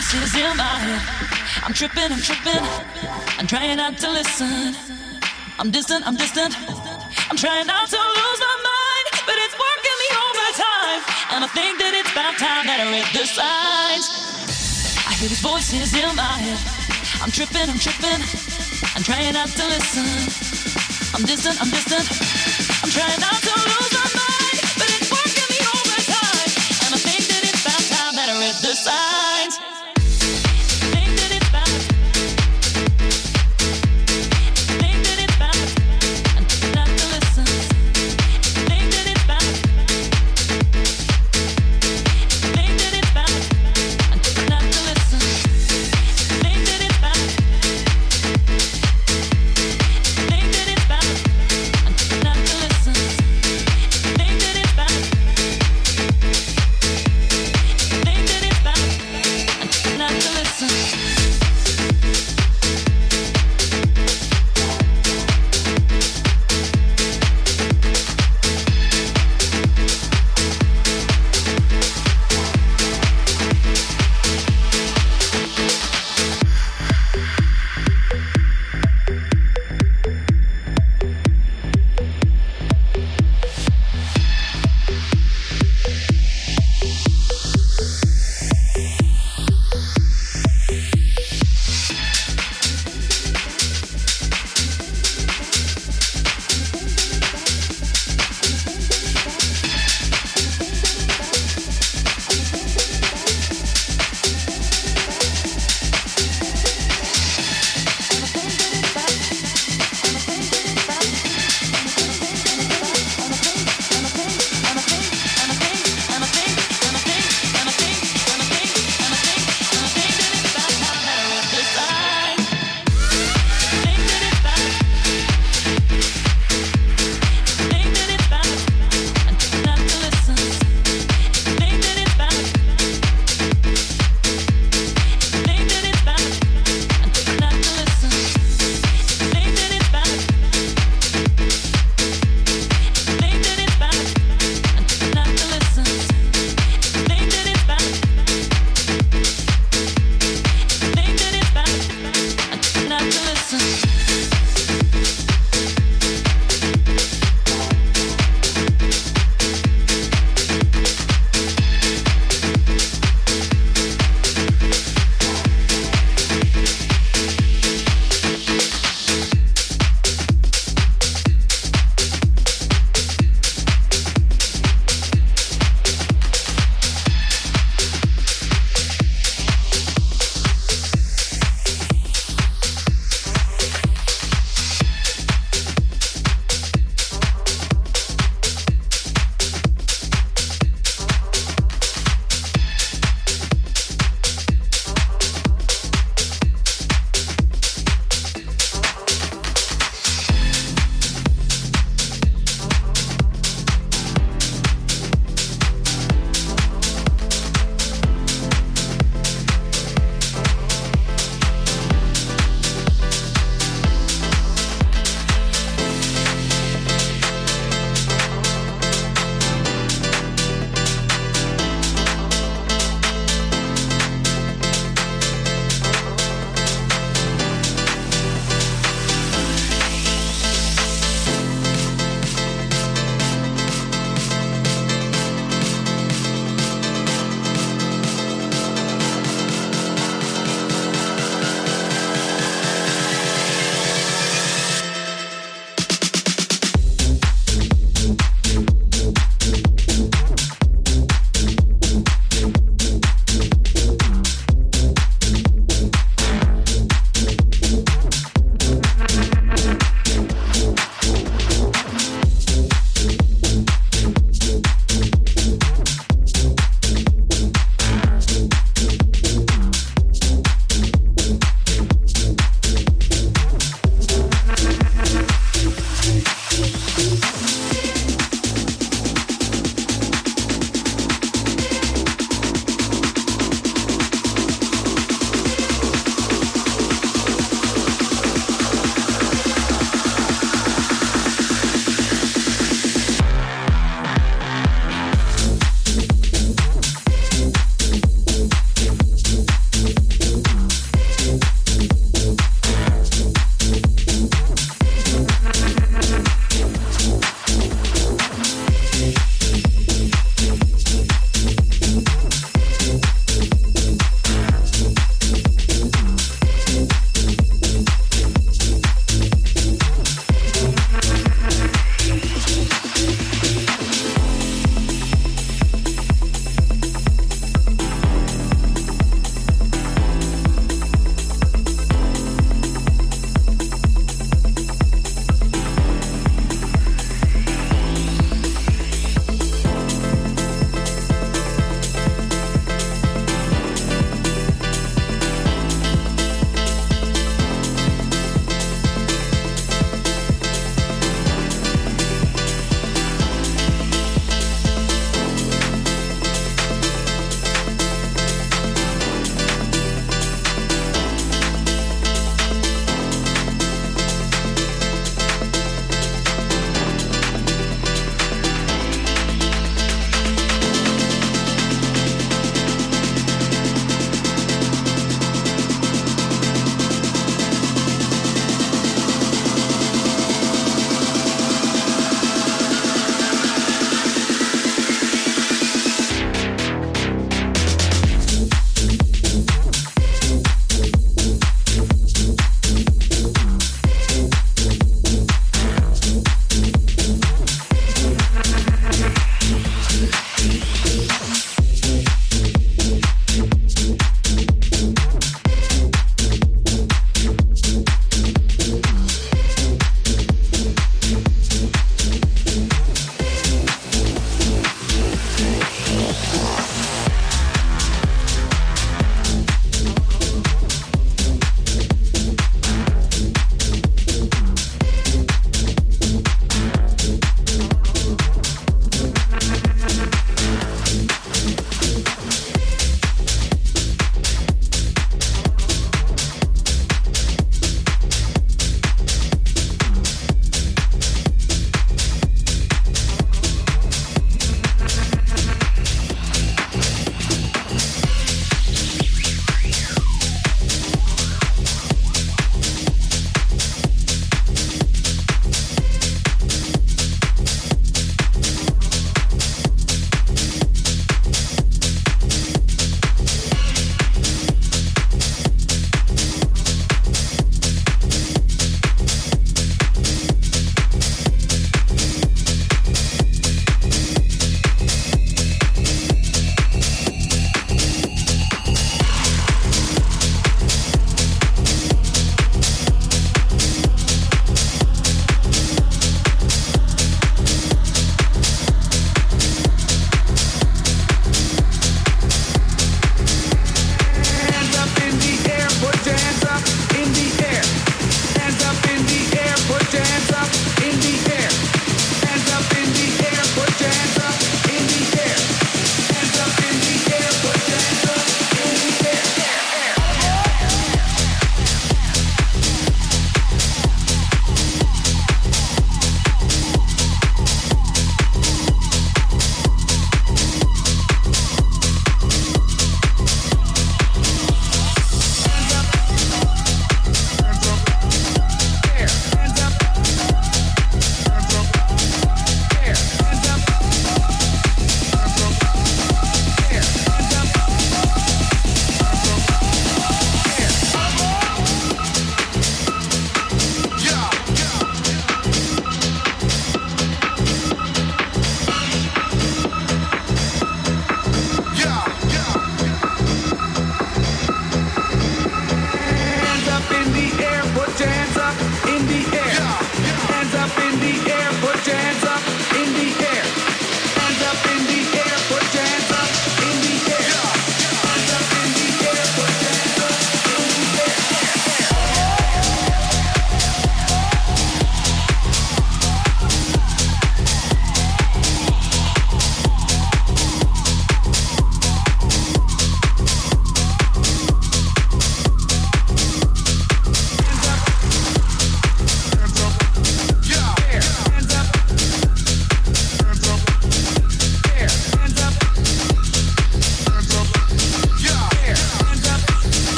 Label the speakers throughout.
Speaker 1: voices in my head. I'm tripping, I'm tripping. I'm trying not to listen. I'm distant, I'm distant. I'm trying not to lose my mind, but it's working me overtime. And I think that it's about time that I read the signs. I hear these voices in my head. I'm tripping, I'm tripping. I'm trying not to listen. I'm distant, I'm distant. I'm trying not to lose my mind, but it's working me overtime. And I think that it's about time that I read the signs.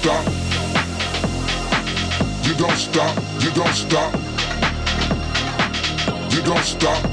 Speaker 2: Stop, you don't stop, you don't stop, you don't stop.